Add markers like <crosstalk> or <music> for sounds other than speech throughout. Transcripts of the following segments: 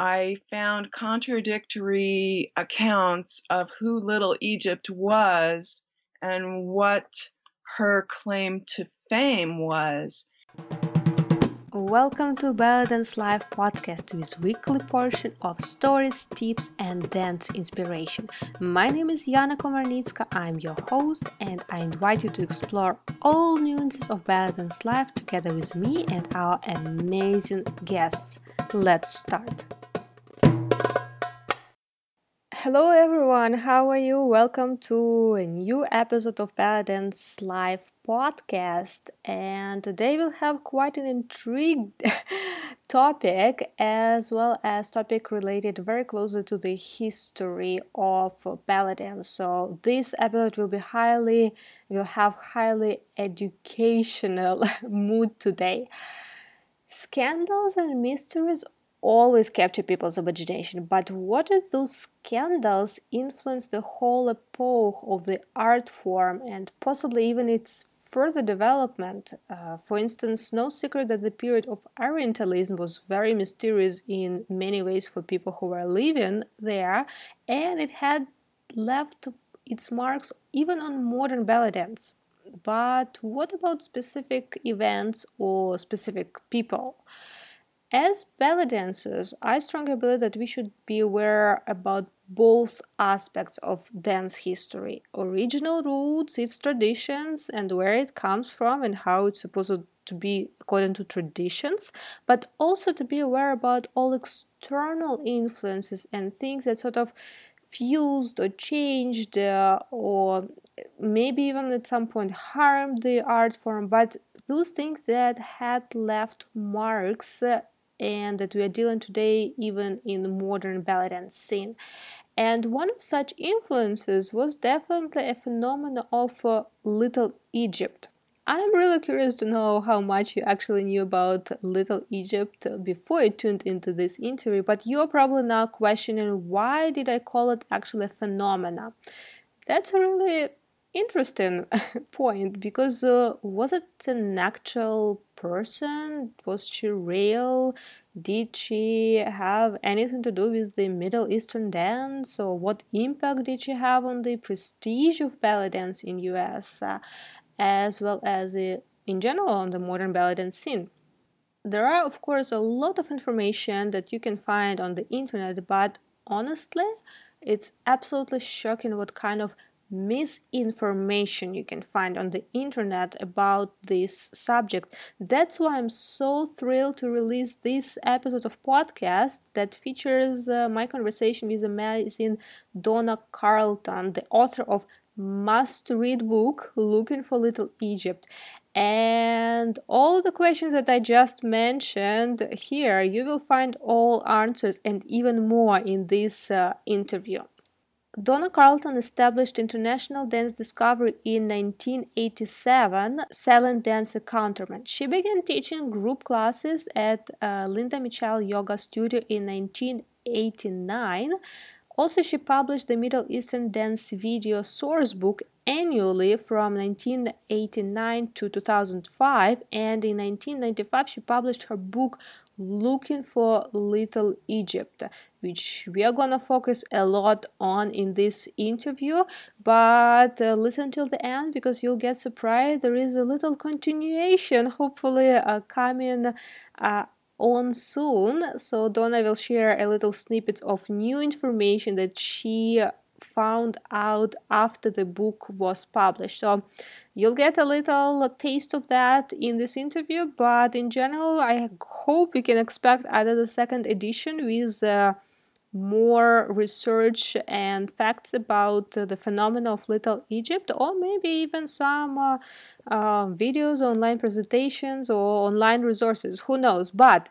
I found contradictory accounts of who Little Egypt was and what her claim to fame was. Welcome to Belly Dance Live podcast with weekly portion of stories, tips and dance inspiration. My name is Yana Komarnitska, I'm your host and I invite you to explore all nuances of Belly Dance Live together with me and our amazing guests. Let's start. Hello everyone, how are you? Welcome to a new episode of Belly Dance Live podcast. And today we'll have quite an intrigued <laughs> topic as well as topic related very closely to the history of dance. So this episode will be highly will have highly educational <laughs> mood today. Scandals and mysteries always capture people's imagination. But what if those scandals influence the whole epoch of the art form and possibly even its further development? Uh, for instance, no secret that the period of Orientalism was very mysterious in many ways for people who were living there, and it had left its marks even on modern belly dance. But what about specific events or specific people? As belly dancers, I strongly believe that we should be aware about both aspects of dance history original roots, its traditions, and where it comes from, and how it's supposed to be according to traditions, but also to be aware about all external influences and things that sort of fused or changed uh, or maybe even at some point harmed the art form, but those things that had left marks uh, and that we are dealing today even in modern belly dance scene. And one of such influences was definitely a phenomenon of uh, Little Egypt. I'm really curious to know how much you actually knew about Little Egypt before you tuned into this interview, but you're probably now questioning why did I call it actually a phenomena? That's a really interesting <laughs> point because uh, was it an actual person? Was she real? Did she have anything to do with the Middle Eastern dance, or what impact did she have on the prestige of belly dance in US, uh, as well as uh, in general on the modern belly dance scene? There are, of course, a lot of information that you can find on the internet, but honestly, it's absolutely shocking what kind of misinformation you can find on the internet about this subject. That's why I'm so thrilled to release this episode of podcast that features uh, my conversation with amazing Donna Carlton, the author of must read book Looking for Little Egypt. And all the questions that I just mentioned here, you will find all answers and even more in this uh, interview. Donna Carlton established International Dance Discovery in 1987, selling dance accoutrement. She began teaching group classes at uh, Linda Mitchell Yoga Studio in 1989. Also, she published the Middle Eastern Dance Video Source Book annually from 1989 to 2005, and in 1995 she published her book Looking for Little Egypt which we are gonna focus a lot on in this interview. But uh, listen till the end because you'll get surprised. There is a little continuation hopefully uh, coming uh, on soon so donna will share a little snippet of new information that she found out after the book was published. So you'll get a little taste of that in this interview but in general i hope you can expect either the second edition with uh, more research and facts about the phenomena of Little Egypt, or maybe even some uh, uh, videos, online presentations, or online resources. Who knows? But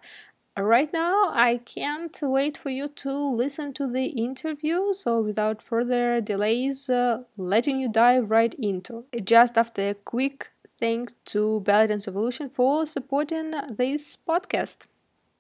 right now, I can't wait for you to listen to the interview. So, without further delays, uh, letting you dive right into. Just after a quick thanks to Belly Dance Evolution for supporting this podcast.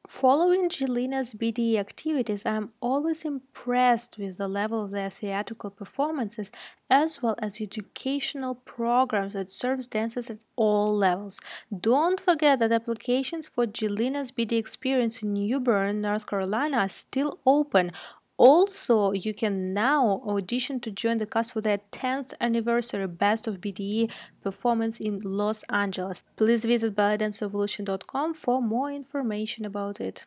Following Jillina's BDE activities, I am always impressed with the level of their theatrical performances as well as educational programs that serves dancers at all levels. Don't forget that applications for Jillina's BDE experience in New Bern, North Carolina are still open. Also, you can now audition to join the cast for their 10th anniversary Best of BDE performance in Los Angeles. Please visit bellydanceevolution.com for more information about it.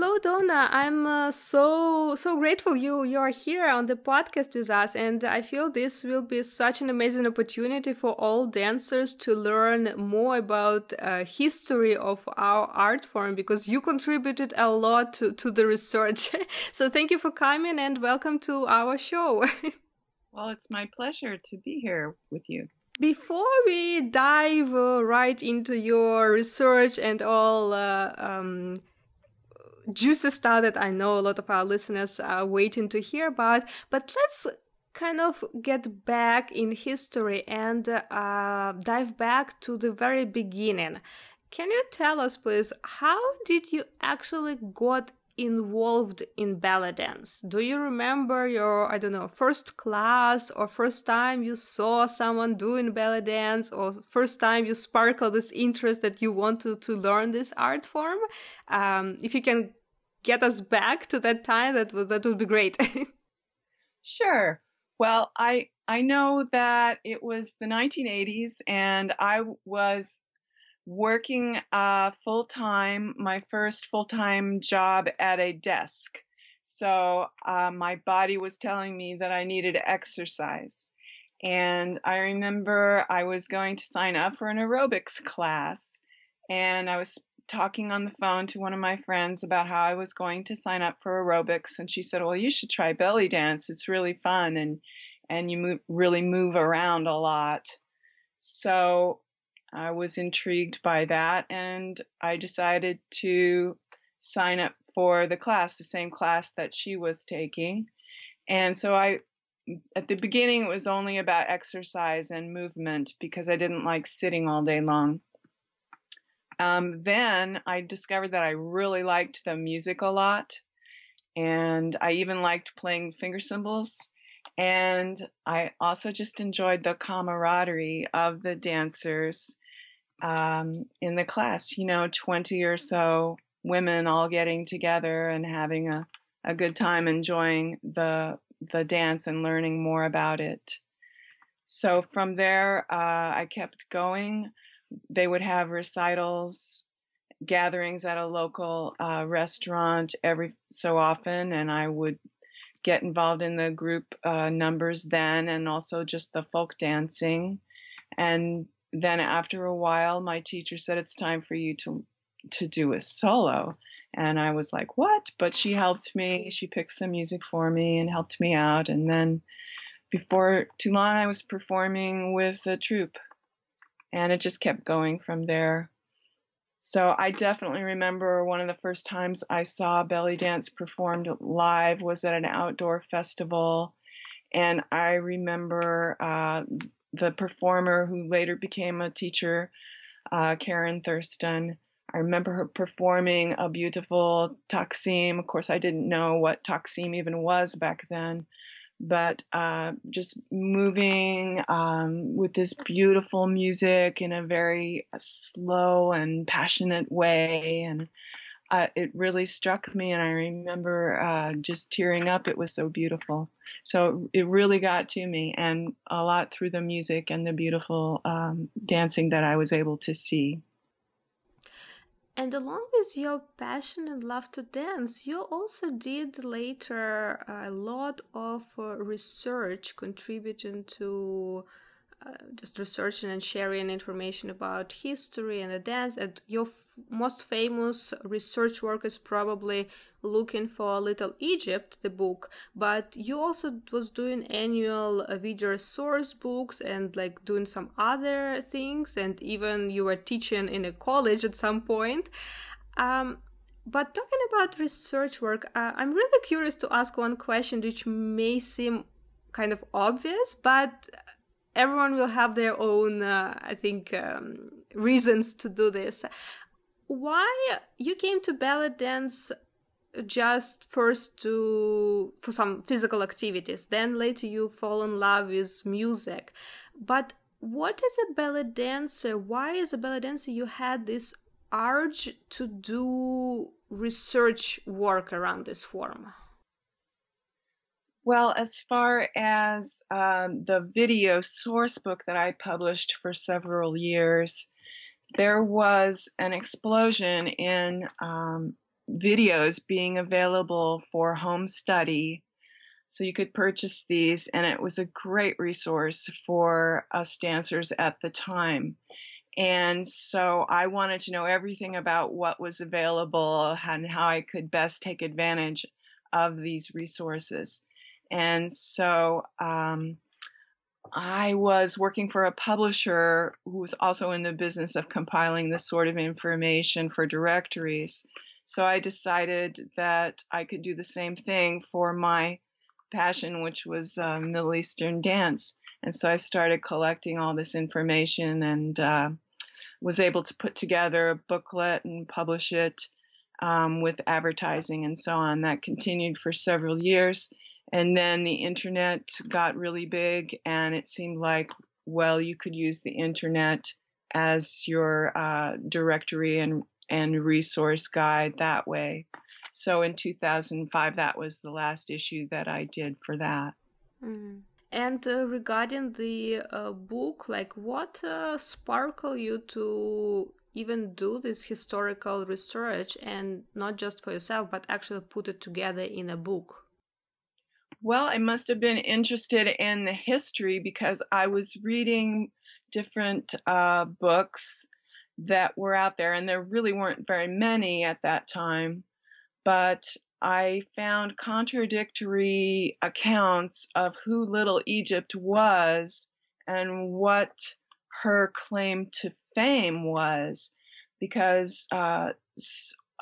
Hello, Donna. I'm uh, so so grateful you you are here on the podcast with us, and I feel this will be such an amazing opportunity for all dancers to learn more about uh, history of our art form because you contributed a lot to, to the research. <laughs> so thank you for coming and welcome to our show. <laughs> well, it's my pleasure to be here with you. Before we dive uh, right into your research and all uh, um, juicy stuff that I know a lot of our listeners are waiting to hear about. But let's kind of get back in history and uh, dive back to the very beginning. Can you tell us, please, how did you actually got involved in belly dance? Do you remember your, I don't know, first class or first time you saw someone doing belly dance or first time you sparkled this interest that you wanted to learn this art form? Um, if you can get us back to that time, that would, that would be great. <laughs> sure. Well, I I know that it was the 1980s, and I was working uh, full time, my first full time job at a desk. So uh, my body was telling me that I needed exercise. And I remember I was going to sign up for an aerobics class, and I was talking on the phone to one of my friends about how I was going to sign up for aerobics, and she said, "Well, you should try belly dance. It's really fun, and and you move, really move around a lot." So I was intrigued by that, and I decided to sign up for the class, the same class that she was taking. And so I, at the beginning, it was only about exercise and movement because I didn't like sitting all day long. Um, then I discovered that I really liked the music a lot, and I even liked playing finger cymbals. And I also just enjoyed the camaraderie of the dancers um, in the class. You know, 20 or so women all getting together and having a, a good time enjoying the the dance and learning more about it. So from there, uh, I kept going they would have recitals, gatherings at a local uh, restaurant every so often, and I would get involved in the group uh, numbers then, and also just the folk dancing. And then after a while, my teacher said it's time for you to to do a solo. And I was like, what? But she helped me. She picked some music for me and helped me out. And then before too long, I was performing with a troupe and it just kept going from there. So I definitely remember one of the first times I saw belly dance performed live was at an outdoor festival, and I remember uh, the performer who later became a teacher, uh, Karen Thurston. I remember her performing a beautiful taksim. Of course, I didn't know what taksim even was back then, but uh, just moving um, with this beautiful music in a very slow and passionate way. And uh, it really struck me, and I remember uh, just tearing up. It was so beautiful. So it really got to me, and a lot through the music and the beautiful um, dancing that I was able to see. And along with your passion and love to dance, you also did later a lot of uh, research contributing to uh, just researching and sharing information about history and the dance. And your f- most famous research work is probably looking for Little Egypt, the book. But you also was doing annual uh, video source books and like doing some other things, and even you were teaching in a college at some point. Um, but talking about research work, uh, I'm really curious to ask one question, which may seem kind of obvious, but everyone will have their own, uh, I think, um, reasons to do this. Why you came to belly dance just first to for some physical activities then later you fall in love with music. But what is a belly dancer? Why as a belly dancer you had this urge to do research work around this form? Well, as far as um, the video source book that I published for several years, there was an explosion in um, videos being available for home study. So you could purchase these, and it was a great resource for us dancers at the time. And so I wanted to know everything about what was available and how I could best take advantage of these resources. And so um, I was working for a publisher who was also in the business of compiling this sort of information for directories. So I decided that I could do the same thing for my passion, which was uh, Middle Eastern dance. And so I started collecting all this information and uh, was able to put together a booklet and publish it um, with advertising and so on. That continued for several years. And then the internet got really big, and it seemed like, well, you could use the internet as your uh, directory and and resource guide that way. So in 2005, that was the last issue that I did for that. Mm. And uh, regarding the uh, book, like what uh, sparkle you to even do this historical research and not just for yourself, but actually put it together in a book? Well, I must have been interested in the history because I was reading different uh, books that were out there, and there really weren't very many at that time. But I found contradictory accounts of who Little Egypt was and what her claim to fame was, because uh,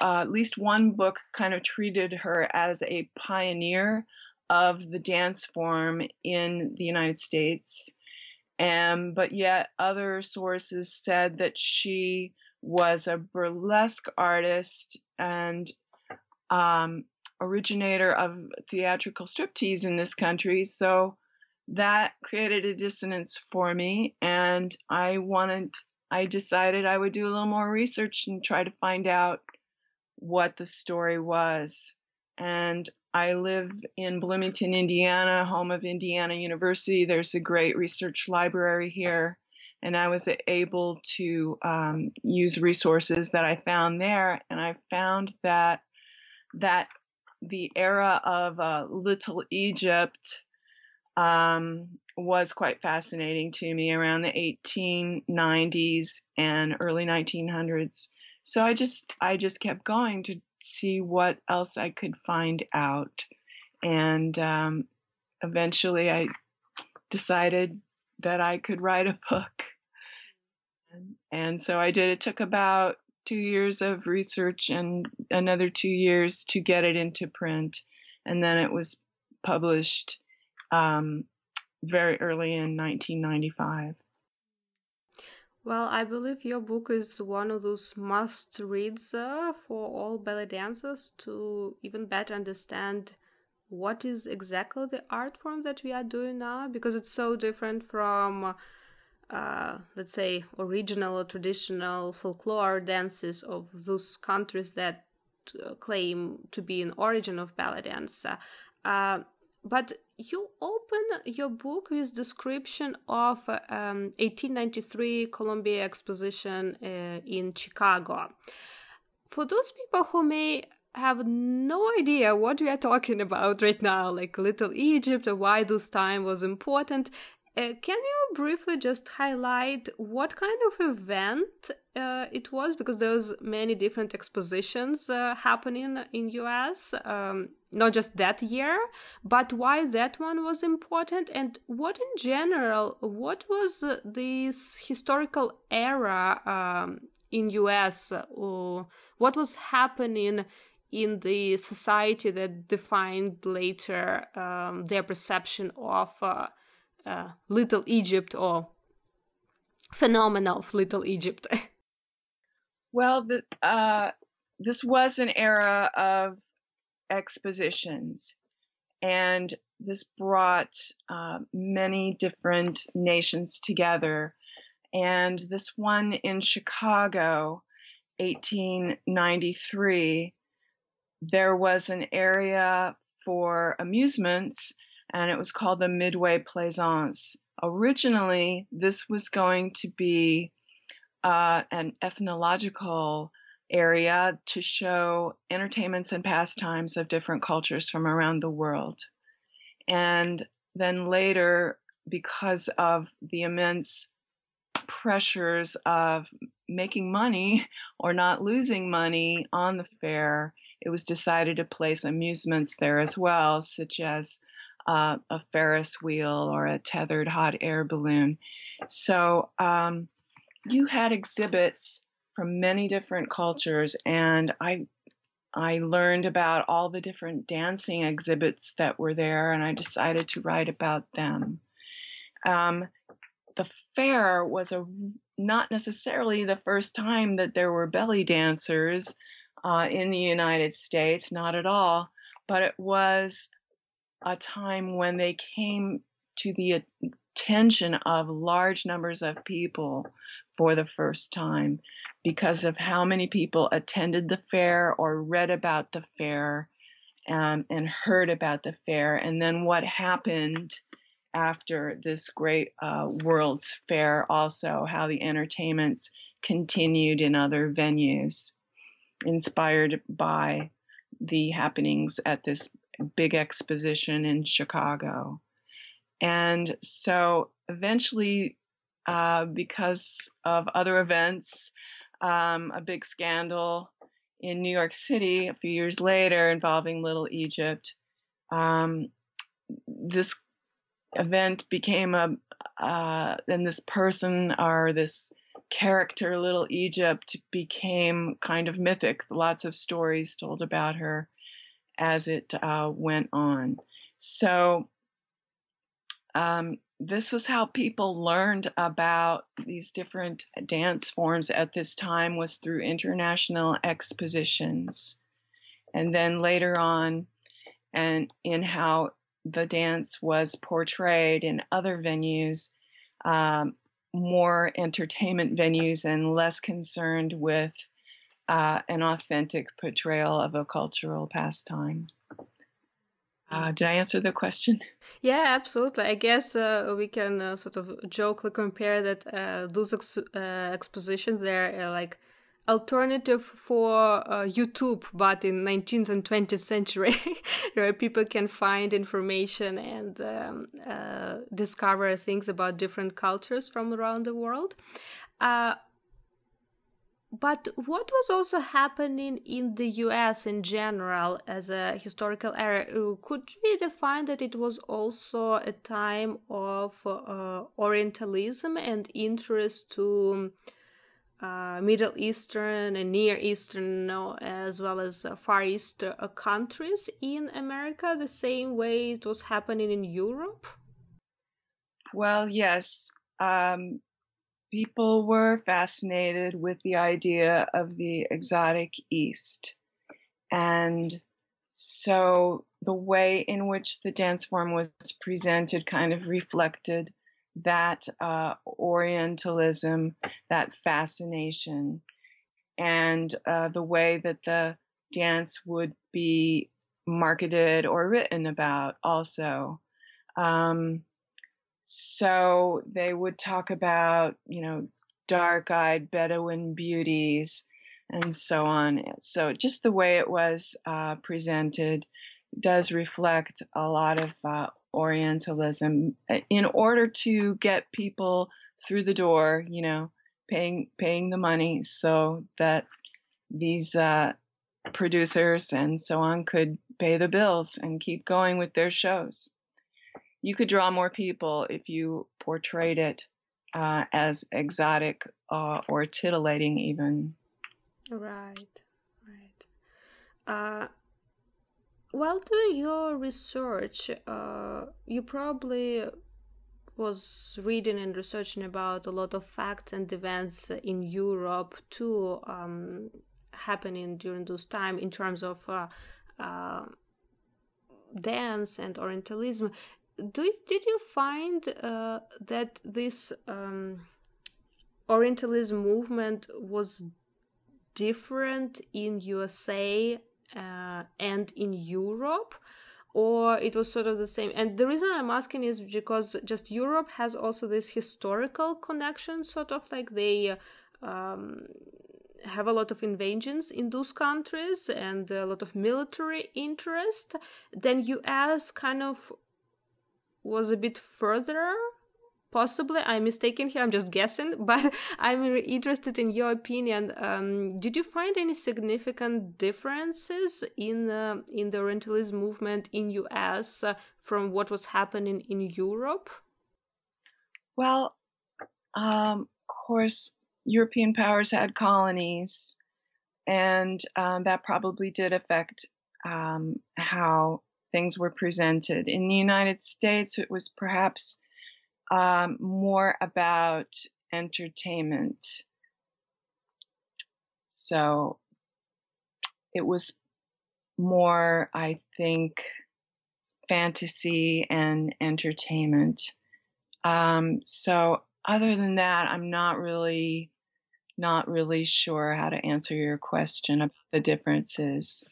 uh, at least one book kind of treated her as a pioneer of the dance form in the United States and but yet other sources said that she was a burlesque artist and um, originator of theatrical striptease in this country. So that created a dissonance for me, and I wanted. I decided I would do a little more research and try to find out what the story was. And I live in Bloomington, Indiana, home of Indiana University. There's a great research library here, and I was able to um, use resources that I found there. And I found that that the era of uh, Little Egypt um, was quite fascinating to me around the 1890s and early 1900s. So I just I just kept going to see what else I could find out. And um, eventually I decided that I could write a book. And, so I did. It took about two years of research and another two years to get it into print. And then it was published um, very early in 1995. Well, I believe your book is one of those must reads uh, for all belly dancers to even better understand what is exactly the art form that we are doing now because it's so different from uh, let's say original or traditional folklore dances of those countries that uh, claim to be an origin of belly dance uh, but you open your book with description of um, 1893 Columbia Exposition uh, in Chicago. For those people who may have no idea what we are talking about right now, like Little Egypt or why this time was important, uh, can you briefly just highlight what kind of event uh, it was? Because there's many different expositions uh, happening in US, um, not just that year, but why that one was important, and what in general, what was this historical era um, in US? Or what was happening? in the society that defined later um, their perception of uh, uh, Little Egypt or phenomenon of Little Egypt? <laughs> well, the, uh, this was an era of expositions, and this brought uh, many different nations together. And this one in Chicago, 1893, there was an area for amusements, and it was called the Midway Plaisance. Originally, this was going to be uh, an ethnological area to show entertainments and pastimes of different cultures from around the world. And then later, because of the immense pressures of making money <laughs> or not losing money on the fair, it was decided to place amusements there as well, such as uh, a Ferris wheel or a tethered hot air balloon. So um, you had exhibits from many different cultures, and I I learned about all the different dancing exhibits that were there, and I decided to write about them. Um, the fair was a not necessarily the first time that there were belly dancers uh, in the United States, not at all, but it was a time when they came to the attention of large numbers of people for the first time because of how many people attended the fair or read about the fair um, and heard about the fair, and then what happened after this great uh, World's Fair, also how the entertainments continued in other venues, inspired by the happenings at this big exposition in Chicago. And so eventually, uh, because of other events, um, a big scandal in New York City a few years later involving Little Egypt, um, this event became a, uh, and this person or this character, Little Egypt, became kind of mythic. Lots of stories told about her as it uh, went on. So um, this was how people learned about these different dance forms at this time was through international expositions. And then later on and in how the dance was portrayed in other venues um, more entertainment venues and less concerned with uh, an authentic portrayal of a cultural pastime uh, did I answer the question? <laughs> Yeah, absolutely. I guess uh, we can uh, sort of jokingly compare that uh, those ex- uh, expositions they're uh, like alternative for YouTube, but in 19th and 20th century, <laughs> where people can find information and um, discover things about different cultures from around the world. But what was also happening in the US in general as a historical era? Uh, could we define that it was also a time of uh, Orientalism and interest to uh, Middle Eastern and Near Eastern, as well as Far East uh, countries in America, the same way it was happening in Europe? Well, yes. Um, people were fascinated with the idea of the exotic East. And so the way in which the dance form was presented kind of reflected that uh, Orientalism, that fascination, and uh, the way that the dance would be marketed or written about also. Um, so they would talk about, you know, dark eyed Bedouin beauties and so on. So just the way it was uh, presented does reflect a lot of uh, Orientalism in order to get people through the door, you know, paying paying the money so that these uh, producers and so on could pay the bills and keep going with their shows you could draw more people if you portrayed it uh, as exotic uh, or titillating, even. Right, right. Uh, while doing your research, uh, you probably was reading and researching about a lot of facts and events in Europe too um, happening during those time in terms of uh, uh, dance and Orientalism. Do did you find uh, that this um, Orientalism movement was different in USA uh, and in Europe? or it was sort of the same and the reason i'm asking is because just europe has also this historical connection sort of like they um, have a lot of invasions in those countries and a lot of military interest then us kind of was a bit further possibly. I'm mistaken here i'm just guessing <laughs> but i'm interested in your opinion. Um, did you find any significant differences in uh, in the orientalism movement in us uh, from what was happening in europe? Well um, of course european powers had colonies and um, that probably did affect um, how things were presented in the united states it was perhaps um, more about entertainment. So it was more, I think, fantasy and entertainment. Um, so other than that, I'm not really not really sure how to answer your question about the differences.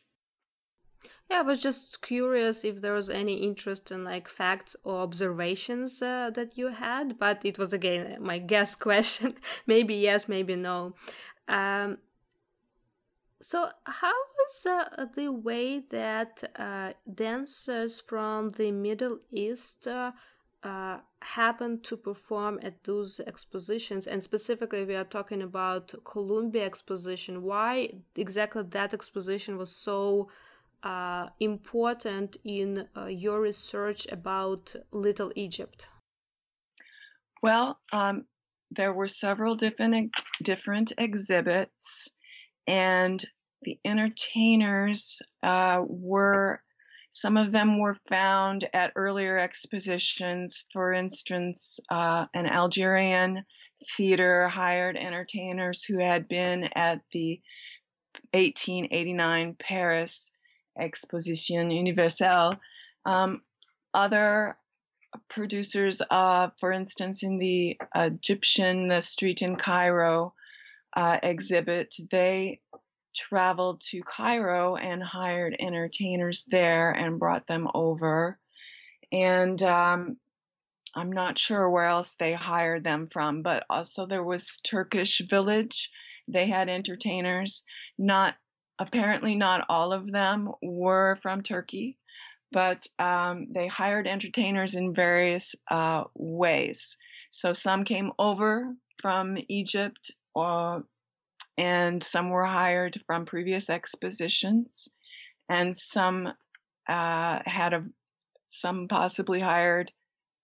Yeah, I was just curious if there was any interest in like facts or observations uh, that you had, but it was again my <laughs> guess question. maybe yes, maybe no. Um, so, how is uh, the way that uh, dancers from the Middle East uh, uh, happen to perform at those expositions? And specifically, we are talking about Columbia Exposition. Why exactly that exposition was so uh, important in uh, your research about Little Egypt? Well, um, there were several different different exhibits, and the entertainers uh, were some of them were found at earlier expositions. For instance, uh, an Algerian theater hired entertainers who had been at the 1889 Paris Exposition Universelle. Um, other producers, uh, for instance, in the Egyptian, the street in Cairo uh, exhibit, they traveled to Cairo and hired entertainers there and brought them over. And um, I'm not sure where else they hired them from, but also there was Turkish Village. They had entertainers, not apparently not all of them were from Turkey, but um, they hired entertainers in various uh, ways. So some came over from Egypt, uh, and some were hired from previous expositions, and some uh, had a some possibly hired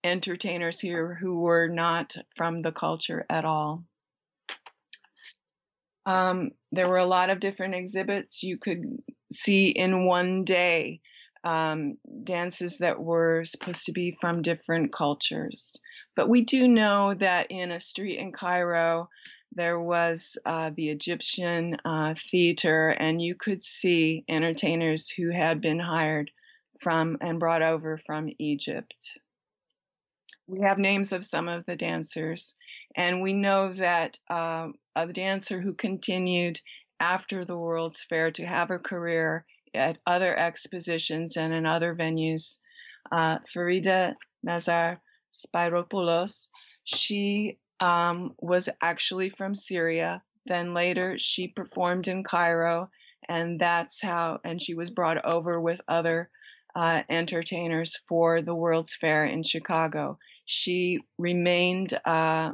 entertainers here who were not from the culture at all. Um, there were a lot of different exhibits you could see in one day, um, dances that were supposed to be from different cultures. But we do know that in a street in Cairo, there was uh, the Egyptian uh, theater, and you could see entertainers who had been hired from and brought over from Egypt. We have names of some of the dancers, and we know that uh, a dancer who continued after the World's Fair to have a career at other expositions and in other venues. Uh, Farida Mazar Spyropoulos, she um, was actually from Syria. Then later she performed in Cairo, and that's how, and she was brought over with other uh, entertainers for the World's Fair in Chicago. She remained uh,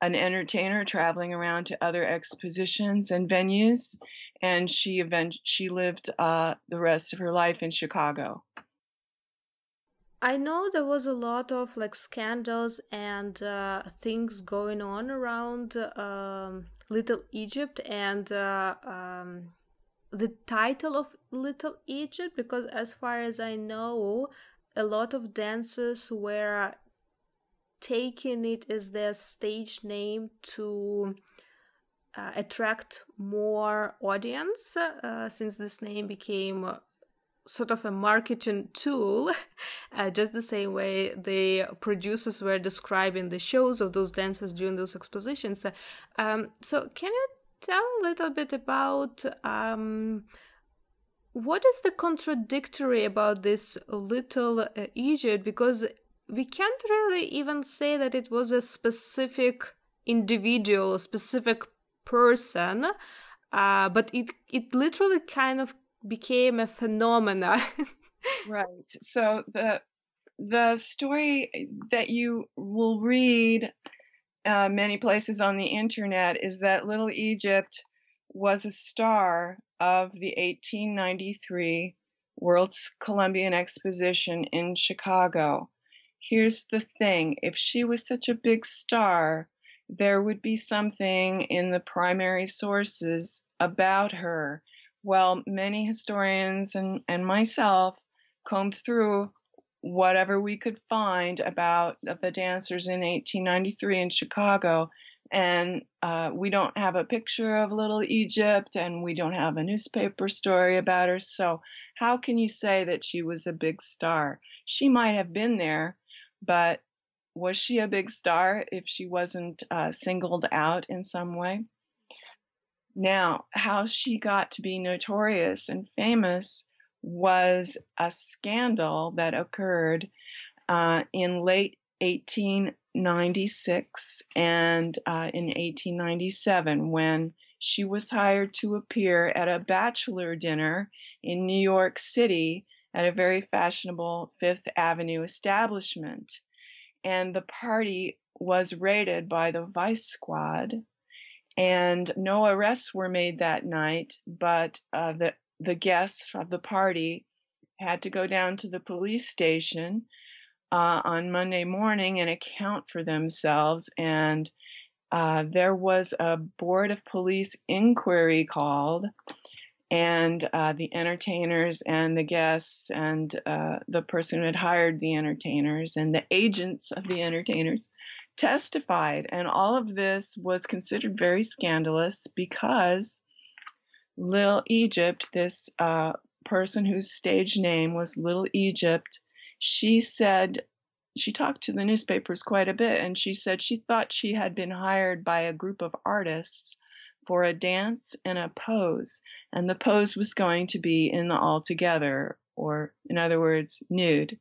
an entertainer traveling around to other expositions and venues, and she event- she lived uh, the rest of her life in Chicago. I know there was a lot of like scandals and uh, things going on around um, Little Egypt and uh, um, the title of Little Egypt because, as far as I know, a lot of dances were taken it as their stage name to uh, attract more audience uh, since this name became uh, sort of a marketing tool, <laughs> uh, just the same way the producers were describing the shows of those dancers during those expositions. Um, so, can you tell a little bit about um, what is the contradictory about this little uh, Egypt? Because we can't really even say that it was a specific individual, a specific person, uh, but it it literally kind of became a phenomena. <laughs> right. So the the story that you will read uh, many places on the internet is that Little Egypt was a star of the 1893 World's Columbian Exposition in Chicago. Here's the thing if she was such a big star, there would be something in the primary sources about her well, many historians and, and myself combed through whatever we could find about the dancers in 1893 in Chicago. And uh, we don't have a picture of Little Egypt, and we don't have a newspaper story about her. So, how can you say that she was a big star? She might have been there, but was she a big star if she wasn't uh, singled out in some way? Now, how she got to be notorious and famous was a scandal that occurred uh, in late 1896 and uh, in 1897 when she was hired to appear at a bachelor dinner in New York City at a very fashionable Fifth Avenue establishment. And the party was raided by the Vice Squad and no arrests were made that night, but uh, the the guests of the party had to go down to the police station uh, on Monday morning and account for themselves. And uh, there was a board of police inquiry called, and uh, the entertainers and the guests and uh, the person who had hired the entertainers and the agents of the entertainers testified. And all of this was considered very scandalous because Little Egypt, this uh, person whose stage name was Little Egypt, she said, she talked to the newspapers quite a bit, and she said she thought she had been hired by a group of artists for a dance and a pose, and the pose was going to be in the all together, or in other words, nude.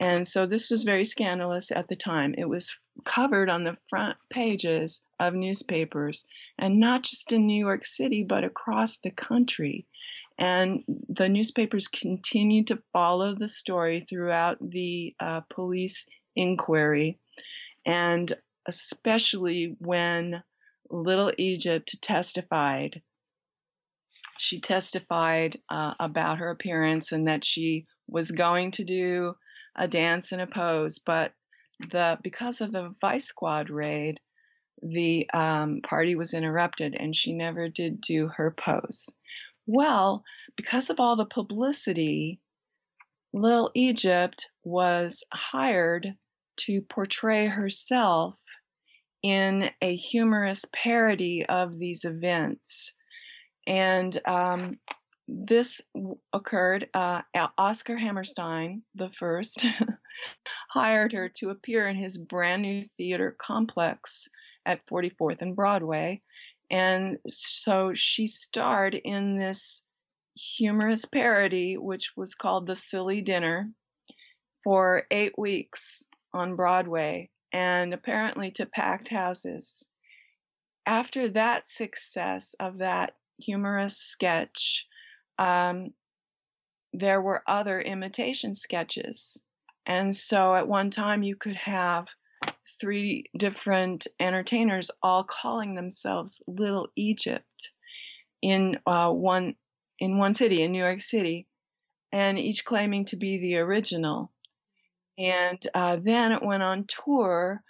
And so this was very scandalous at the time. It was covered on the front pages of newspapers, and not just in New York City, but across the country. And the newspapers continued to follow the story throughout the uh, police inquiry, and especially when Little Egypt testified. She testified uh, about her appearance and that she was going to do a dance and a pose, but the because of the Vice Squad raid, the um, party was interrupted and she never did do her pose. Well, because of all the publicity, Little Egypt was hired to portray herself in a humorous parody of these events. And um, this occurred. Uh, Oscar Hammerstein, the first, <laughs> hired her to appear in his brand new theater complex at 44th and Broadway. And so she starred in this humorous parody, which was called The Silly Dinner, for eight weeks on Broadway and apparently to packed houses. After that success of that humorous sketch, um, there were other imitation sketches. And so at one time you could have three different entertainers all calling themselves Little Egypt in uh, one in one city in New York City, and each claiming to be the original. And uh, then it went on tour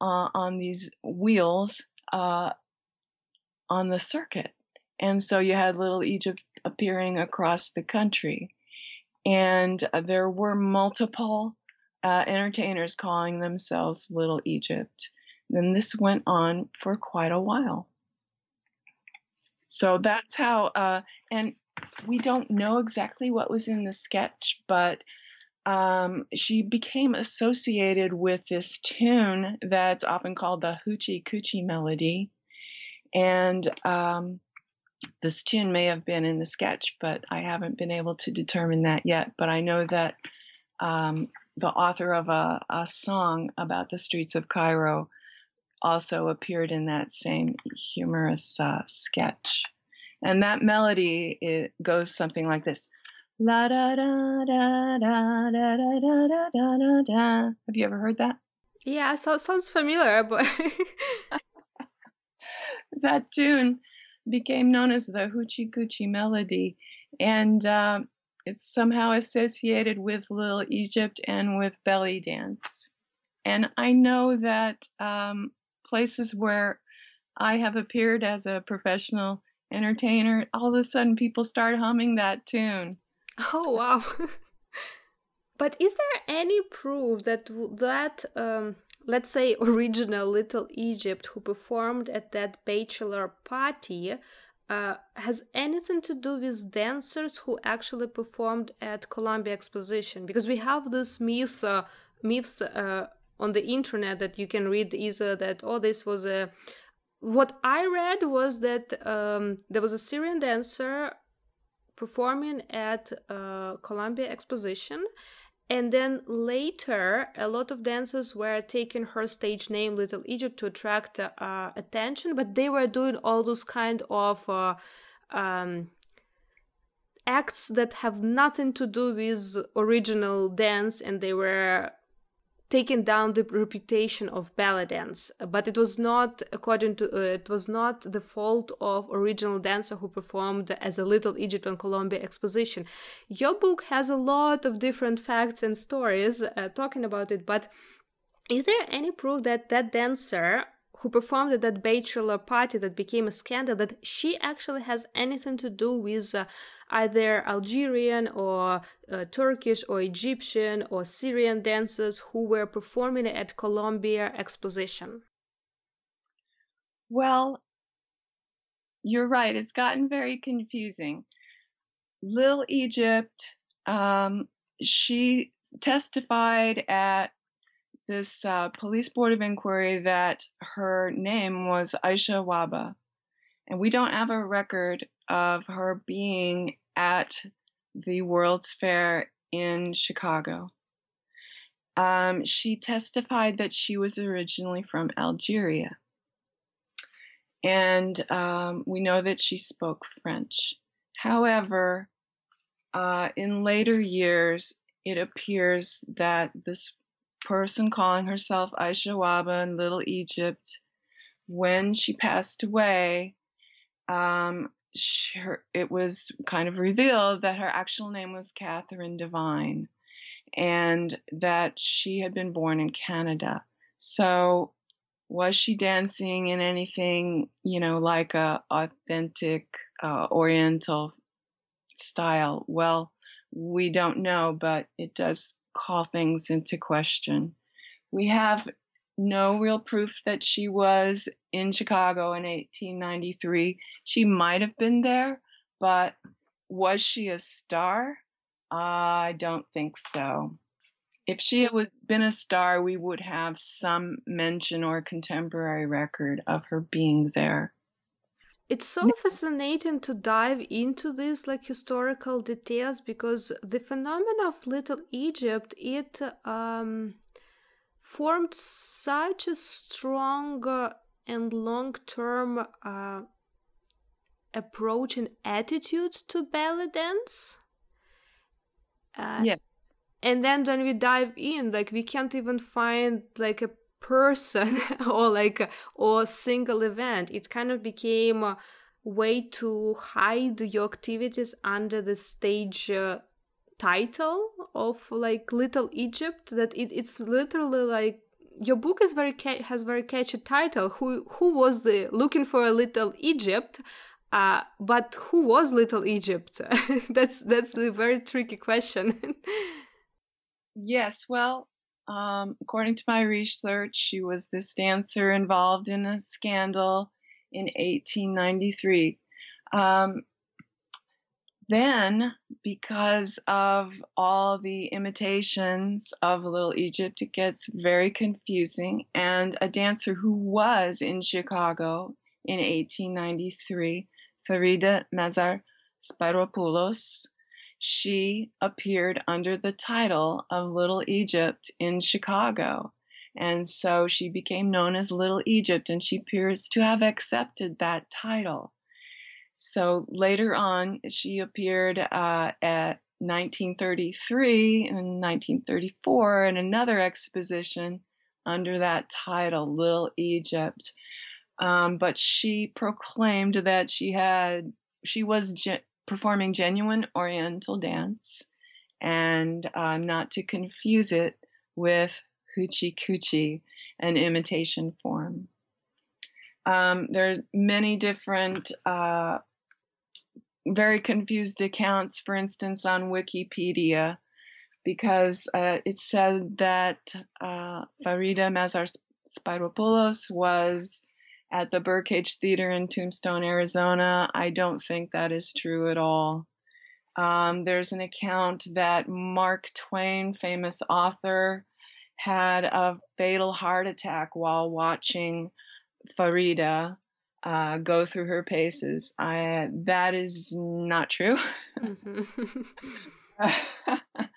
uh, on these wheels uh, on the circuit. And so you had Little Egypt appearing across the country. And uh, there were multiple uh, entertainers calling themselves Little Egypt. And this went on for quite a while. So that's how, uh, and we don't know exactly what was in the sketch, but um, she became associated with this tune that's often called the Hoochie Coochie melody. And um, this tune may have been in the sketch, but I haven't been able to determine that yet. But I know that um, the author of a, a, song about the streets of Cairo also appeared in that same humorous uh, sketch. And that melody it goes something like this. La da da da da da da da da da da. Have you ever heard that? Yeah, so it sounds familiar, but that tune became known as the Hoochie Coochie melody, and uh, it's somehow associated with Little Egypt and with belly dance. And I know that um, places where I have appeared as a professional entertainer, all of a sudden people start humming that tune. <laughs> Oh wow! <laughs> but is there any proof that that um, let's say <laughs> original Little Egypt who performed at that bachelor party uh, has anything to do with dancers who actually performed at Columbia Exposition? Because we have this myth, uh, myths uh, on the internet that you can read either that oh this was a what I read was that um, there was a Syrian dancer performing at uh, Columbia Exposition. And then later, a lot of dancers were taking her stage name Little Egypt to attract uh, attention, but they were doing all those kind of uh, um, acts that have nothing to do with original dance, and they were taken down the reputation of belly dance but it was not according to uh, it was not the fault of original dancer who performed as a little egypt on columbia exposition. Your book has a lot of different facts and stories uh, talking about it but is there any proof that that dancer who performed at that bachelor party that became a scandal that she actually has anything to do with uh, either Algerian or uh, Turkish or Egyptian or Syrian dancers who were performing at Columbia Exposition? Well, you're right. It's gotten very confusing. Lil Egypt, um, she testified at this uh, police board of inquiry that her name was Aisha Waba. And we don't have a record of her being at the World's Fair in Chicago. Um, she testified that she was originally from Algeria. And um, we know that she spoke French. However, uh, in later years, it appears that this person calling herself Aisha Waba in Little Egypt, when she passed away, um, she, her, it was kind of revealed that her actual name was Catherine Devine and that she had been born in Canada. So, was she dancing in anything, you know, like a authentic uh, Oriental style? Well, we don't know, but it does call things into question. We have no real proof that she was in Chicago in 1893. She might have been there, but was she a star? I don't think so. If she had been a star, we would have some mention or contemporary record of her being there. It's so fascinating to dive into these like historical details because the phenomenon of Little Egypt it um, formed such a strong uh, and long term uh, approach and attitude to belly dance. Uh, yes. And then when we dive in, like we can't even find like a person <laughs> or like or single event. It kind of became a way to hide your activities under the stage uh, title of like Little Egypt that it, it's literally like your book is very ca- has very catchy title. Who who was the looking for a little Egypt uh, but who was little Egypt? <laughs> That's that's a very tricky question. <laughs> Yes well um, according to my research, she was this dancer involved in a scandal in 1893. Um, then, because of all the imitations of Little Egypt, it gets very confusing. And a dancer who was in Chicago in 1893, Farida Mazar Spyropoulos, she appeared under the title of Little Egypt in Chicago. And so she became known as Little Egypt, and she appears to have accepted that title. So later on, she appeared uh, at 1933 and 1934 in another exposition under that title, Little Egypt. Um, but she proclaimed that she had she was performing genuine Oriental dance, and uh, not to confuse it with hoochie coochie, an imitation form. Um, there are many different, uh, very confused accounts, for instance, on Wikipedia, because uh, it said that uh, Farida Mazar Spyropoulos was at the Birdcage Theater in Tombstone, Arizona. I don't think that is true at all. Um, there's an account that Mark Twain, famous author, had a fatal heart attack while watching Farida uh, go through her paces. I, that is not true. Mm-hmm. <laughs> <laughs> <laughs>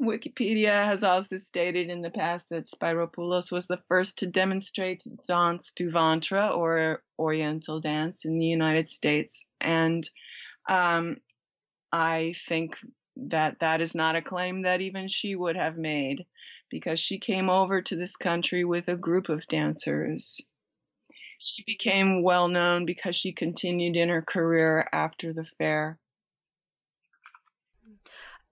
Wikipedia has also stated in the past that Spyropoulos was the first to demonstrate danse du ventre or Oriental dance in the United States. And um, I think that that is not a claim that even she would have made because she came over to this country with a group of dancers. She became well known because she continued in her career after the fair.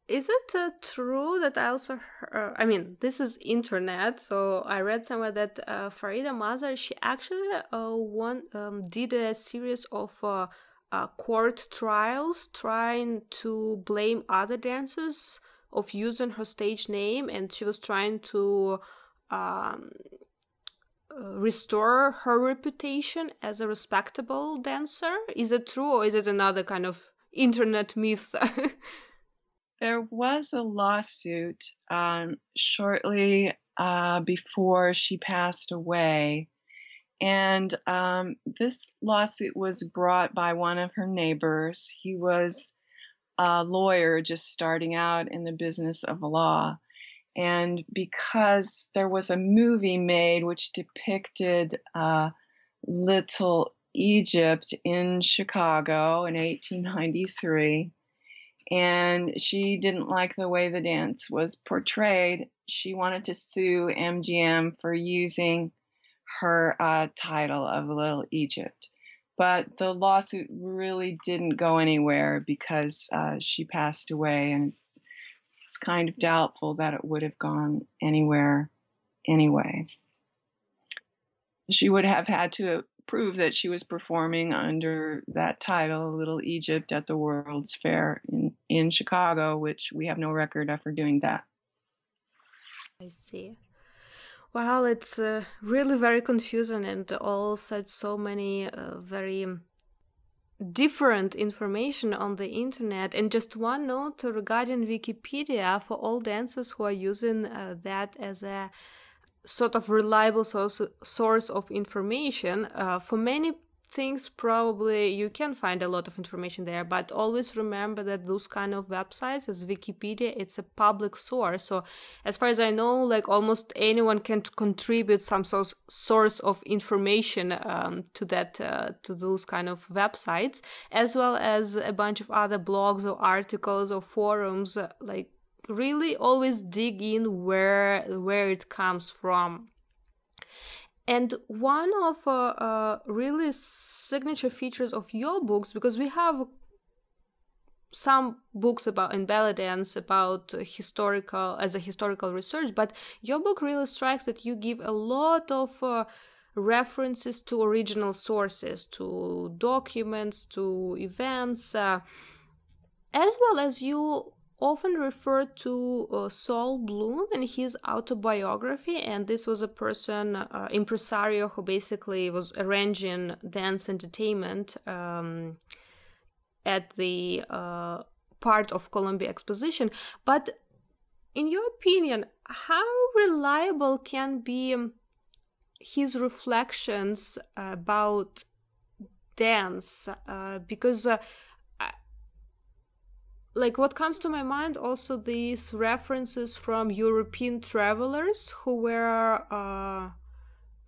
Is it uh, true that I also, heard, uh, I mean, this is internet, so I read somewhere that uh, Farida Mazar, she actually uh, one um, did a series of uh, uh, court trials trying to blame other dancers of using her stage name, and she was trying to um, restore her reputation as a respectable dancer. Is it true, or is it another kind of internet myth? <laughs> There was a lawsuit um, shortly uh, before she passed away. And um, this lawsuit was brought by one of her neighbors. He was a lawyer just starting out in the business of law. And because there was a movie made which depicted uh, Little Egypt in Chicago in 1893, and she didn't like the way the dance was portrayed. She wanted to sue MGM for using her uh, title of Little Egypt. But the lawsuit really didn't go anywhere because uh, she passed away, and it's, it's kind of doubtful that it would have gone anywhere anyway. She would have had to prove that she was performing under that title, Little Egypt, at the World's Fair in, in Chicago, which we have no record of her doing that. I see. Well, it's uh, really very confusing and all said so many uh, very different information on the internet. And just one note regarding Wikipedia for all dancers who are using uh, that as a sort of reliable source, source of information. Uh, for many things, probably you can find a lot of information there, but always remember that those kind of websites, as Wikipedia, it's a public source. So, as far as I know, like almost anyone can contribute some source source of information um, to that uh, to those kind of websites, as well as a bunch of other blogs or articles or forums, uh, like really always dig in where where it comes from. And one of uh, uh, really signature features of your books because we have some books about in belly dance about historical as a historical research but your book really strikes that you give a lot of uh, references to original sources to documents to events uh, as well as you often referred to uh, Sol Bloom in his autobiography, and this was a person, uh, impresario, who basically was arranging dance entertainment um, at the uh, part of Columbia Exposition. But in your opinion, how reliable can be his reflections about dance? Uh, because uh, like what comes to my mind also these references from European travelers who were uh,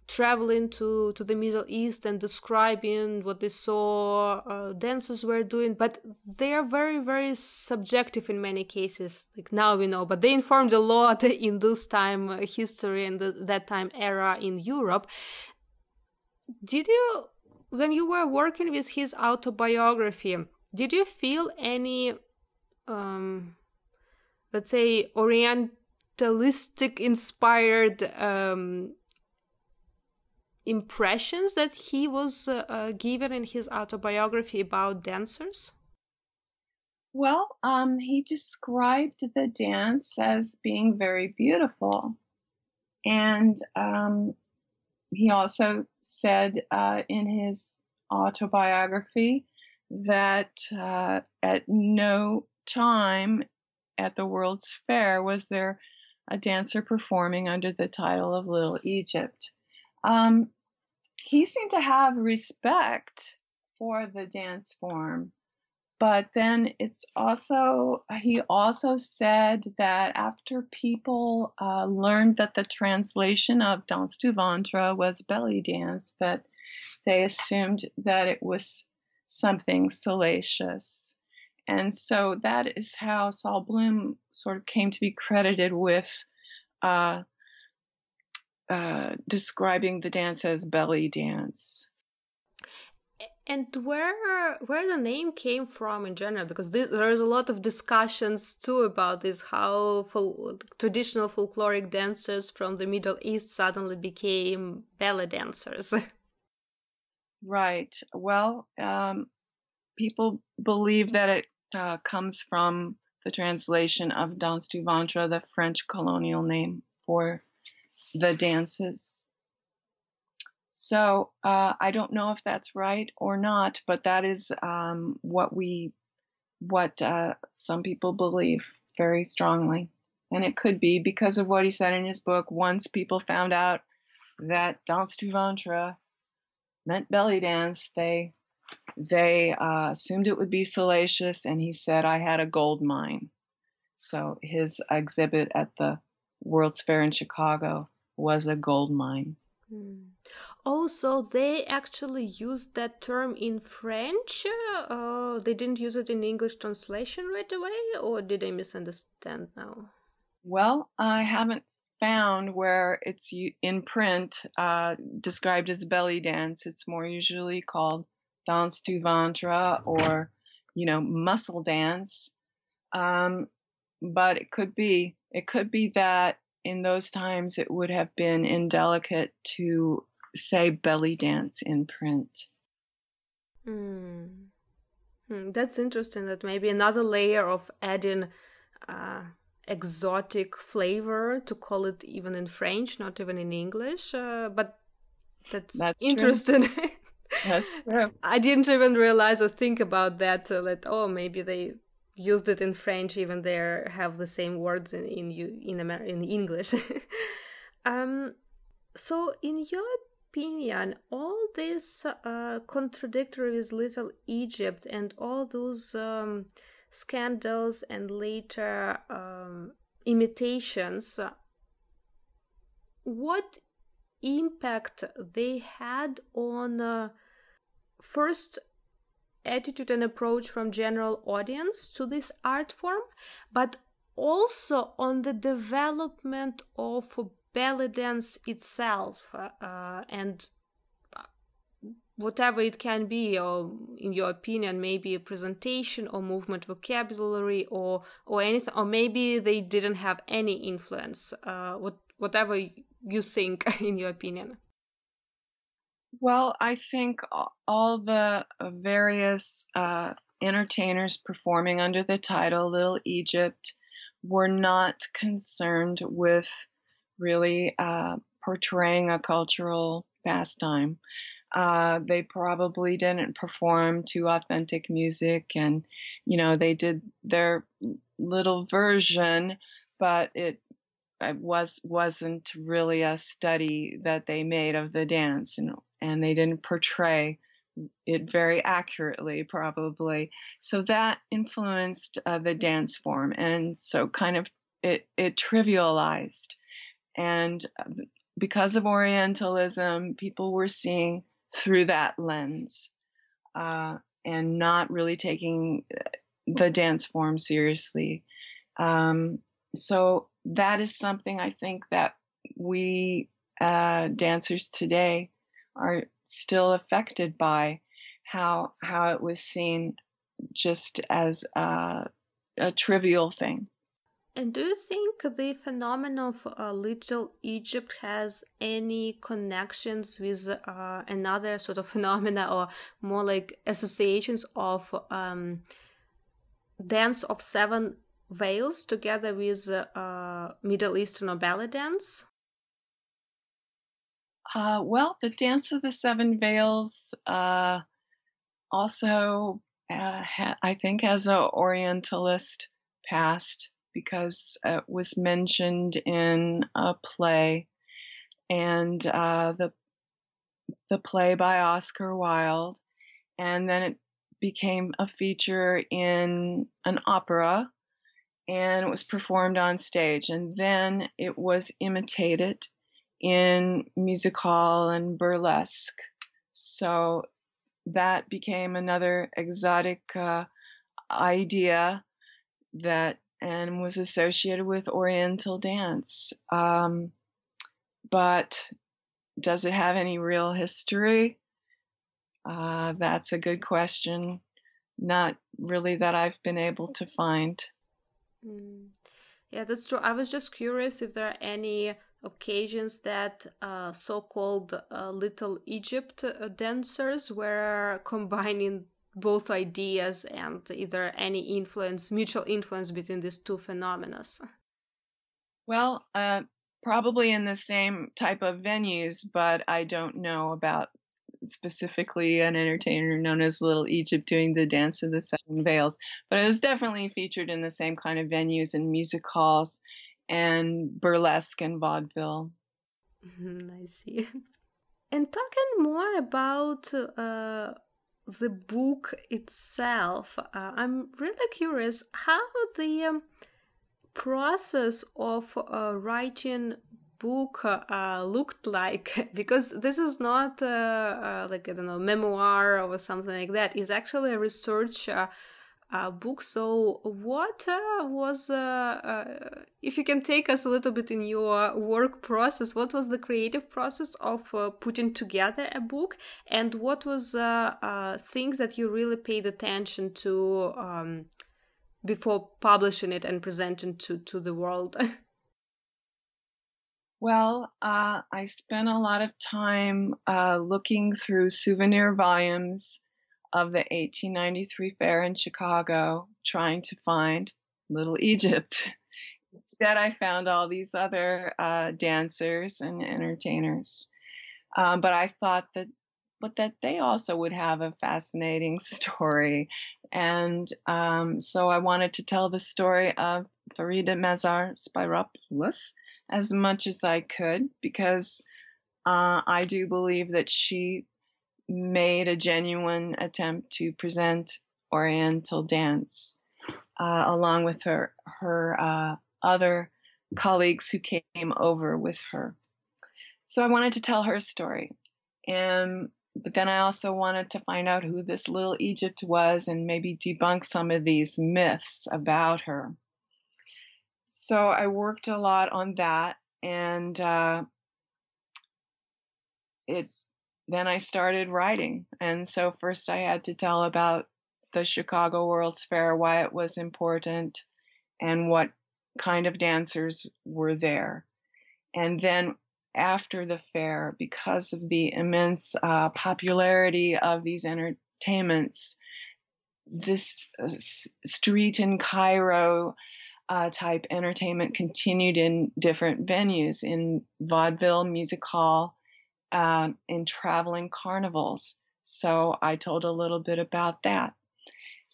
traveling to to the Middle East and describing what they saw uh, dancers were doing, but they are very very subjective in many cases. Like now we know, but they informed a lot <laughs> in this time uh, history and the, that time era in Europe. Did you, when you were working with his autobiography, did you feel any um, let's say orientalistic inspired um, impressions that he was uh, uh, given in his autobiography about dancers? Well um, he described the dance as being very beautiful. And um, he also said uh, in his autobiography that uh, at no time at the World's Fair was there a dancer performing under the title of Little Egypt. Um, he seemed to have respect for the dance form, but then it's also, he also said that after people uh, learned that the translation of Danse du Ventre was belly dance, that they assumed that it was something salacious. And so that is how Sol Bloom sort of came to be credited with uh, uh, describing the dance as belly dance. And where where the name came from in general, because this, there's a lot of discussions too about this, how fol- traditional folkloric dancers from the Middle East suddenly became belly dancers. <laughs> right. Well, um, people believe that it uh, comes from the translation of Danse du Ventre, the French colonial name for the dances. So uh, I don't know if that's right or not, but that is um, what we, what uh, some people believe very strongly, and it could be because of what he said in his book. Once people found out that Danse du Ventre meant belly dance, they they uh, assumed it would be salacious, and he said I had a gold mine. So his exhibit at the World's Fair in Chicago was a gold mine. Mm. Also, they actually used that term in French. Uh, they didn't use it in English translation right away, or did I misunderstand now? Well, I haven't found where it's in print uh, described as belly dance. It's more usually called danse du ventre or, you know, muscle dance. Um, but it could be, it could be that in those times it would have been indelicate to say belly dance in print. Hmm. Hmm, that's interesting. That maybe another layer of adding uh, exotic flavor to call it even in French, not even in English. Uh, but that's, that's interesting. <laughs> That's <laughs> true. I didn't even realize or think about that. Uh, that oh, maybe they used it in French, even they have the same words in in in, Amer- in English. <laughs> um, so, in your opinion, all this uh, contradictory with Little Egypt and all those um, scandals and later um, imitations, what impact they had on uh, first attitude and approach from general audience to this art form but also on the development of belly dance itself uh, uh, and uh, whatever it can be or in your opinion maybe a presentation or movement vocabulary or or anything or maybe they didn't have any influence. Uh, what whatever you think <laughs> in your opinion well i think all the various uh, entertainers performing under the title Little Egypt were not concerned with really uh, portraying a cultural pastime. Uh, they probably didn't perform to authentic music, and you know they did their little version, but it, it was wasn't really a study that they made of the dance, and and they didn't portray it very accurately, probably. So that influenced uh, the dance form, and so kind of it it trivialized, and uh, because of Orientalism, people were seeing through that lens, uh, and not really taking uh, the dance form seriously. Um, so that is something I think that we uh, dancers today are still affected by how how it was seen just as a, a trivial thing. And do you think the phenomenon of uh, Little Egypt has any connections with uh, another sort of <laughs> phenomena or more like associations of um, dance of seven veils together with uh, Middle Eastern or belly dance? Uh, well, the Dance of the Seven Veils uh, also, uh, ha- I think, has an Orientalist past because it was mentioned in a play, and uh, the the play by Oscar Wilde, and then it became a feature in an opera, and it was performed on stage, and then it was imitated in music hall and burlesque. So that became another exotic uh, idea that and was associated with Oriental dance. Um, but does it have any real history? Uh, that's a good question. Not really that I've been able to find. Mm. Yeah, that's true. I was just curious if there are any occasions that uh, so-called uh, Little Egypt uh, dancers were combining both ideas and is there any influence, mutual influence between these two phenomena? Well, uh, probably in the same type of venues, but I don't know about specifically an entertainer known as Little Egypt doing the Dance of the Seven Veils. But it was definitely featured in the same kind of venues and music halls and burlesque and vaudeville. Mm-hmm, I see. <laughs> And talking more about uh, the book itself, uh, I'm really curious how the um, process of uh, writing book uh, looked like <laughs> because this is not uh, uh, like I don't know memoir or something like that. It's actually a research uh, uh, book. So, what uh, was, uh, uh, if you can take us a little bit in your work process, what was the creative process of putting together a book, and what was things that you really paid attention to um, before publishing it and presenting to to the world? <laughs> Well, uh, I spent a lot of time uh, looking through souvenir volumes of the 1893 fair in Chicago trying to find Little Egypt. Instead, I found all these other uh, dancers and entertainers. Um, but I thought that, but that they also would have a fascinating <laughs> story, and um, so I wanted to tell the story of Farida Mazar Spyropoulos as much as I could because uh, I do believe that she made a genuine attempt to present Oriental dance, uh, along with her her uh, other colleagues who came over with her. So I wanted to tell her story, and but then I also wanted to find out who this little Egypt was and maybe debunk some of these myths about her. So I worked a lot on that, and uh, it then I started writing. And so first I had to tell about the Chicago World's Fair, why it was important, and what kind of dancers were there. And then after the fair, because of the immense uh, popularity of these entertainments, this uh, street in Cairo uh, type entertainment continued in different venues in vaudeville, music hall, um, in traveling carnivals. So I told a little bit about that.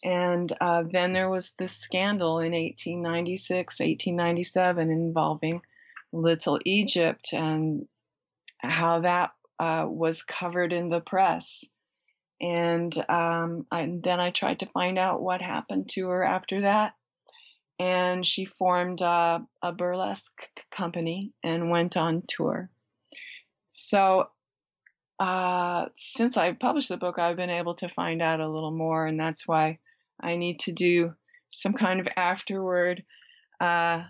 And uh, then there was the scandal in 1896, 1897 involving Little Egypt and how that uh, was covered in the press. And, um, and then I tried to find out what happened to her after that and she formed a, a burlesque company and went on tour. So, uh, since I published the book, I've been able to find out a little more, and that's why I need to do some kind of afterword uh,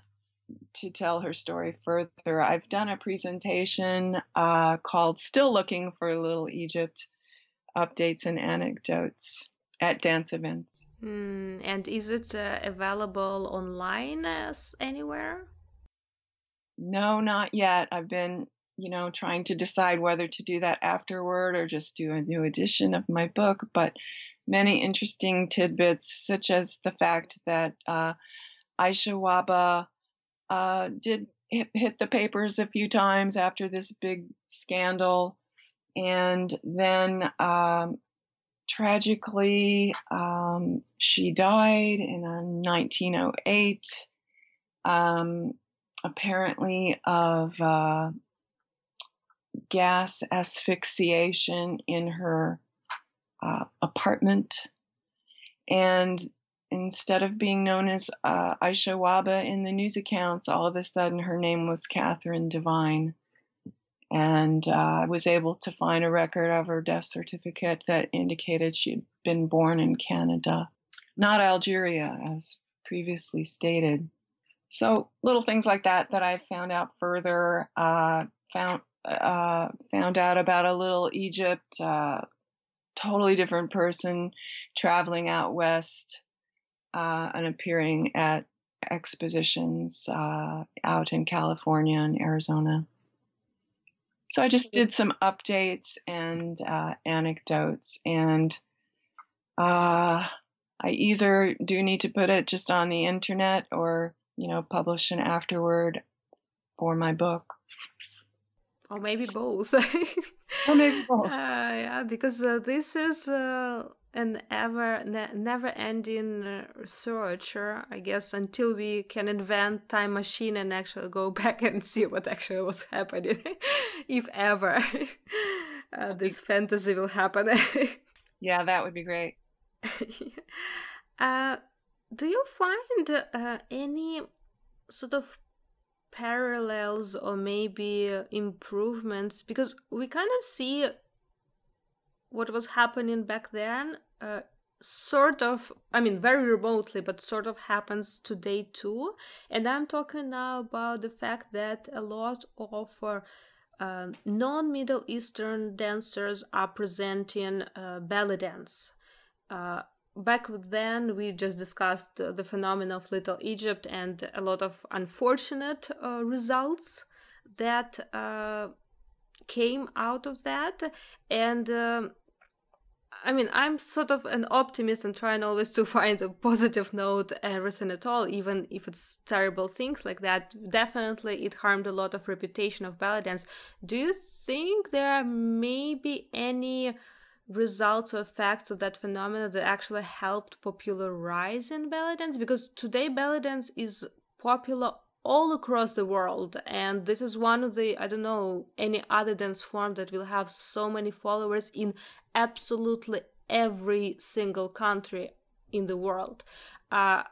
to tell her story further. I've done a presentation uh, called Still Looking for Little Egypt Updates and Anecdotes at dance events. Mm, and is it uh, available online as anywhere? No, not yet. I've been, you know, trying to decide whether to do that afterward or just do a new edition of my book. But many interesting tidbits, such as the fact that uh, Aisha Waba uh, did hit, hit the papers a few times after this big scandal. And then um, tragically, um, she died in 1908, um, apparently of uh, gas asphyxiation in her uh, apartment. And instead of being known as uh, Aisha Waba in the news accounts, all of a sudden her name was Catherine Devine and uh, I was able to find a record of her death certificate that indicated she'd been born in Canada, not Algeria, as previously stated. So little things like that that I found out further. Uh, found uh, found out about a little Egypt, uh, totally different person traveling out west uh, and appearing at expositions uh, out in California and Arizona. So I just did some updates and uh, anecdotes, and uh, I either do need to put it just on the internet or, you know, publish an afterword for my book. Or maybe both. or maybe <laughs> both. Uh, yeah, because uh, this is uh, an ever ne- never ending uh, research i guess until we can invent time machine and actually go <laughs> back and see what actually was happening <laughs> if ever uh, this fantasy will happen yeah that would be great uh, do you find uh, any sort of parallels or maybe improvements because we kind of see what was happening back then uh, sort of i mean very remotely but sort of happens today too. And i'm talking now about the fact that a lot of uh, uh, non-middle eastern dancers are presenting uh, belly dance. Uh, back then we just discussed the phenomenon of little egypt and a lot of unfortunate uh, results that came out of that and um, I mean, I'm sort of an optimist and trying always to <laughs> find a positive note everything at all, even if it's terrible things like that. Definitely, it harmed a lot of reputation of belly dance. Do you think there are maybe any results or effects of that phenomenon that actually helped popularize in belly dance? Because today belly dance is popular all across the world and this is one of the i don't know any other dance form that will have so many followers in absolutely every single country in the world uh,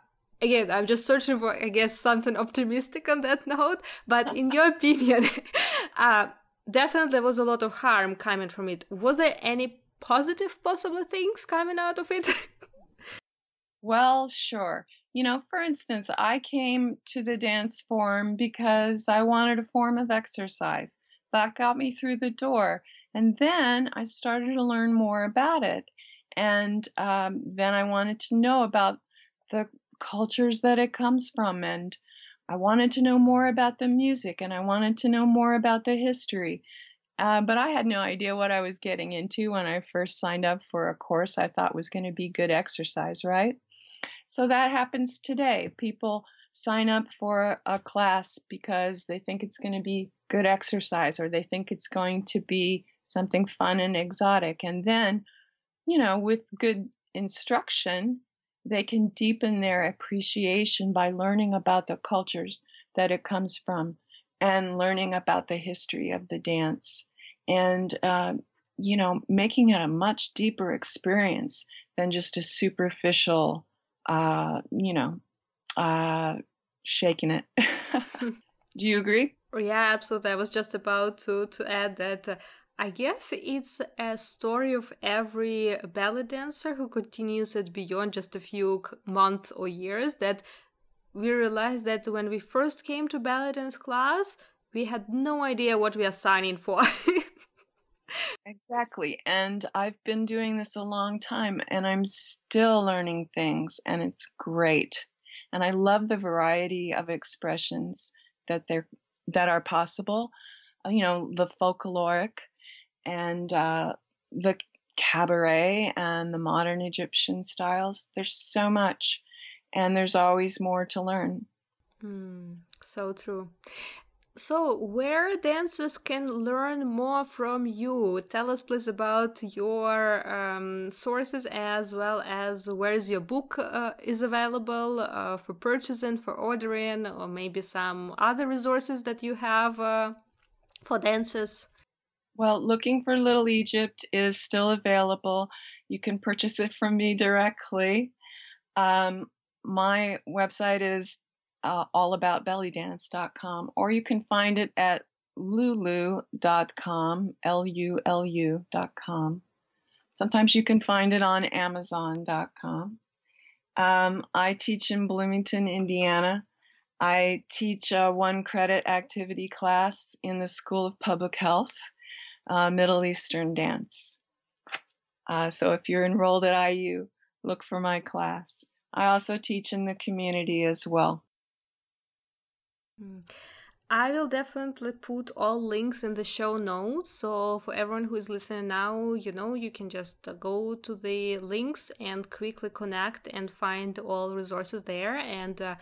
again i'm just searching for i guess something optimistic on that <laughs> note but in your opinion <laughs> uh, definitely was a lot of harm coming from it was there any positive possible things coming out of it <laughs> well sure you know, for instance, I came to the dance form because I wanted a form of exercise. That got me through the door. And then I started to learn more about it. And um, then I wanted to know about the cultures that it comes from. And I wanted to know more about the music and I wanted to know more about the history. Uh, but I had no idea what I was getting into when I first signed up for a course I thought was going to be good exercise, right? So that happens today. People sign up for a class because they think it's going to be good exercise or they think it's going to be something fun and exotic. And then, you know, with good instruction, they can deepen their appreciation by learning about the cultures that it comes from and learning about the history of the dance. And uh, you know making it a much deeper experience than just a superficial uh, you know uh, shaking it. <laughs> Do you agree? Oh, yeah absolutely. I was just about to to add that uh, I guess it's a story of every belly dancer who continues it beyond just a few months or years that we realized that when we first came to belly dance class, we had no idea what we are signing for. <laughs> exactly. And I've been doing this a long time and I'm still learning things and it's great. And I love the variety of expressions that they that are possible. You know, the folkloric and uh, the cabaret and the modern Egyptian styles. There's so much and there's always more to learn. Mm, so true. So, where dancers can learn more from you? Tell us, please, about your um, sources as well as where is your book uh, is available uh, for purchasing, for ordering, or maybe some other resources that you have uh, for dancers. Well, Looking for Little Egypt is still available. You can purchase it from me directly. Um, my website is uh, allaboutbellydance.com, or you can find it at lulu.com, L-U-L-U.com. Sometimes you can find it on amazon.com. Um, I teach in Bloomington, Indiana. I teach a one credit activity class in the School of Public Health, uh, Middle Eastern Dance. Uh, so if you're enrolled at IU, look for my class. I also teach in the community as well. Hmm. I will definitely put all links in the show notes. So for everyone who is listening now, you know, you can just uh, go to the links and quickly connect and find all resources there. And uh,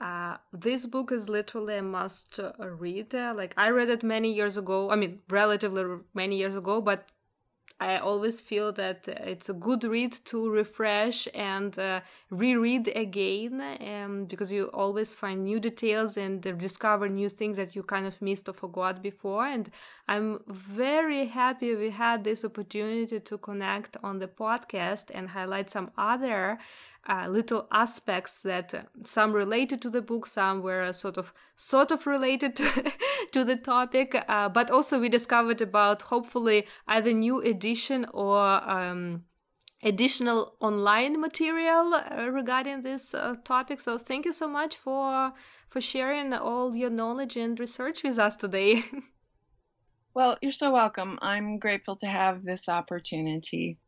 uh, this book is literally a must uh, read. like I read it many years ago. I mean, relatively many years ago, but I always feel that it's a good read to refresh and uh, reread again um, because you always find new details and discover new things that you kind of missed or forgot before. And I'm very happy we had this opportunity to connect on the podcast and highlight some other uh, little aspects that uh, some related to the book, some were sort of sort of related to, <laughs> <laughs> to the topic, uh, but also we discovered about hopefully either new edition or um, additional online material uh, regarding this uh, topic. So thank you so much for for sharing all your knowledge and research with us today. <laughs> well, you're so welcome. I'm grateful to have this opportunity.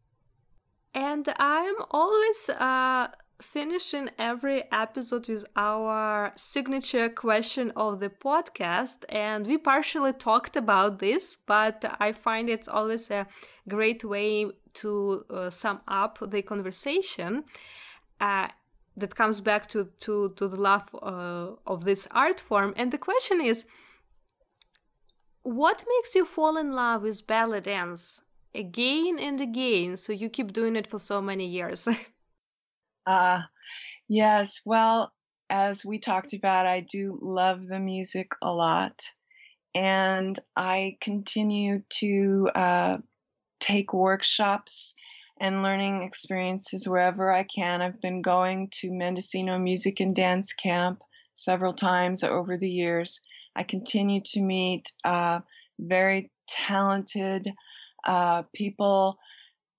And I'm always uh, finishing every episode with our signature question of the podcast. And we partially talked about this, but I find it's always a great way to uh, sum up the conversation. Uh, that comes back to, to, to the love uh, of this art form. And the question is, what makes you fall in love with belly dance? again and again. So you keep doing it for so many years. <laughs> uh, yes. Well, as we talked about, I do love the music a lot. And I continue to uh, take workshops and learning experiences wherever I can. I've been going to Mendocino Music and Dance Camp several times over the years. I continue to meet uh, very talented uh, people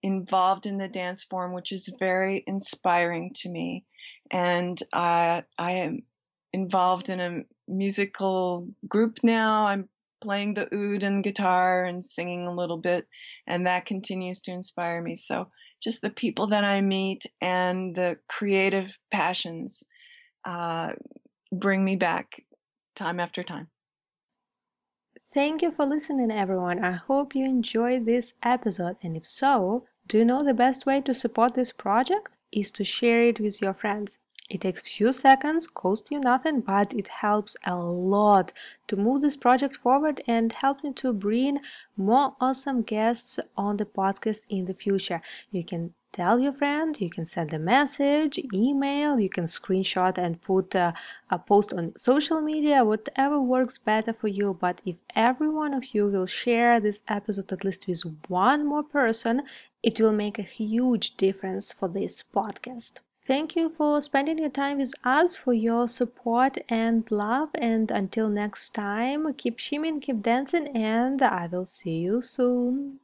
involved in the dance form, which is very inspiring to me. And I, I am involved in a musical group now. I'm playing the oud and guitar and singing a little bit, and that continues to inspire me. So, just the people that I meet and the creative passions uh, bring me back time after time. Thank you for listening, everyone. I hope you enjoyed this episode, and if so, do you know the best way to support this project? Is to share it with your friends. It takes few seconds, costs you nothing, but it helps a lot to move this project forward and help me to bring more awesome guests on the podcast in the future. You can tell your friend, you can send a message, email, you can screenshot and put a, a, post on social media, whatever works better for you. But if every one of you will share this episode at least with one more person, it will make a huge difference for this podcast. Thank you for spending your time with us, for your support and love. And until next time, keep shimming, keep dancing, and I will see you soon.